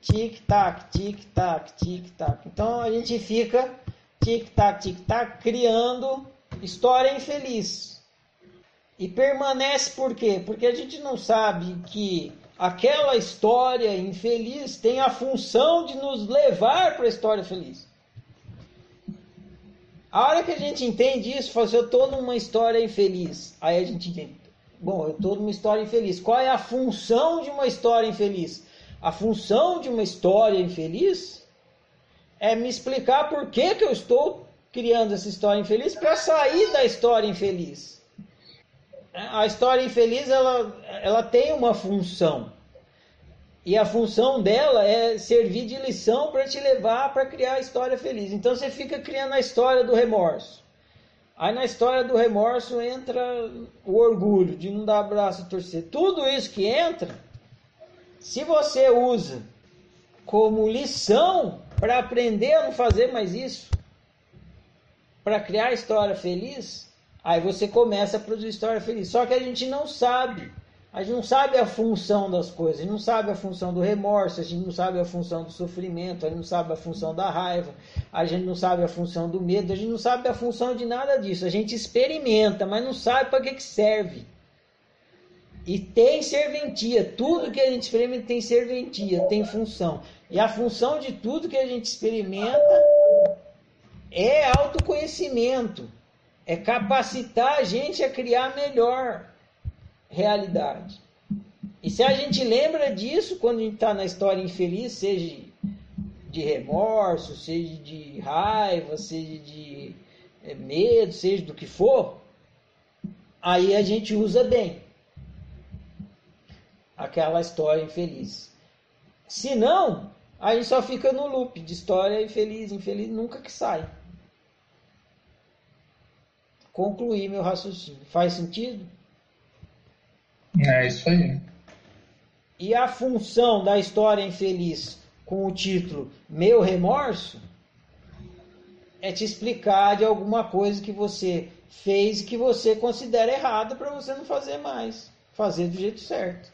tic-tac, tic-tac, tic-tac. Então a gente fica tic-tac, tic-tac, criando história infeliz. E permanece por quê? Porque a gente não sabe que aquela história infeliz tem a função de nos levar para a história feliz. A hora que a gente entende isso, fala assim, eu estou numa história infeliz. Aí a gente entende, bom, eu estou numa história infeliz. Qual é a função de uma história infeliz? A função de uma história infeliz é me explicar por que, que eu estou criando essa história infeliz para sair da história infeliz. A história infeliz ela, ela tem uma função. E a função dela é servir de lição para te levar para criar a história feliz. Então você fica criando a história do remorso. Aí na história do remorso entra o orgulho de não dar abraço a torcer. Tudo isso que entra, se você usa como lição para aprender a não fazer mais isso, para criar história feliz, aí você começa a produzir história feliz. Só que a gente não sabe. A gente não sabe a função das coisas, a gente não sabe a função do remorso, a gente não sabe a função do sofrimento, a gente não sabe a função da raiva, a gente não sabe a função do medo, a gente não sabe a função de nada disso. A gente experimenta, mas não sabe para que, que serve. E tem serventia, tudo que a gente experimenta tem serventia, tem função. E a função de tudo que a gente experimenta é autoconhecimento, é capacitar a gente a criar melhor realidade. E se a gente lembra disso quando a gente está na história infeliz, seja de remorso, seja de raiva, seja de é, medo, seja do que for, aí a gente usa bem aquela história infeliz. Se não, a gente só fica no loop de história infeliz, infeliz, nunca que sai concluir meu raciocínio. Faz sentido? É isso aí. E a função da história infeliz com o título Meu Remorso é te explicar de alguma coisa que você fez e que você considera errada para você não fazer mais. Fazer do jeito certo.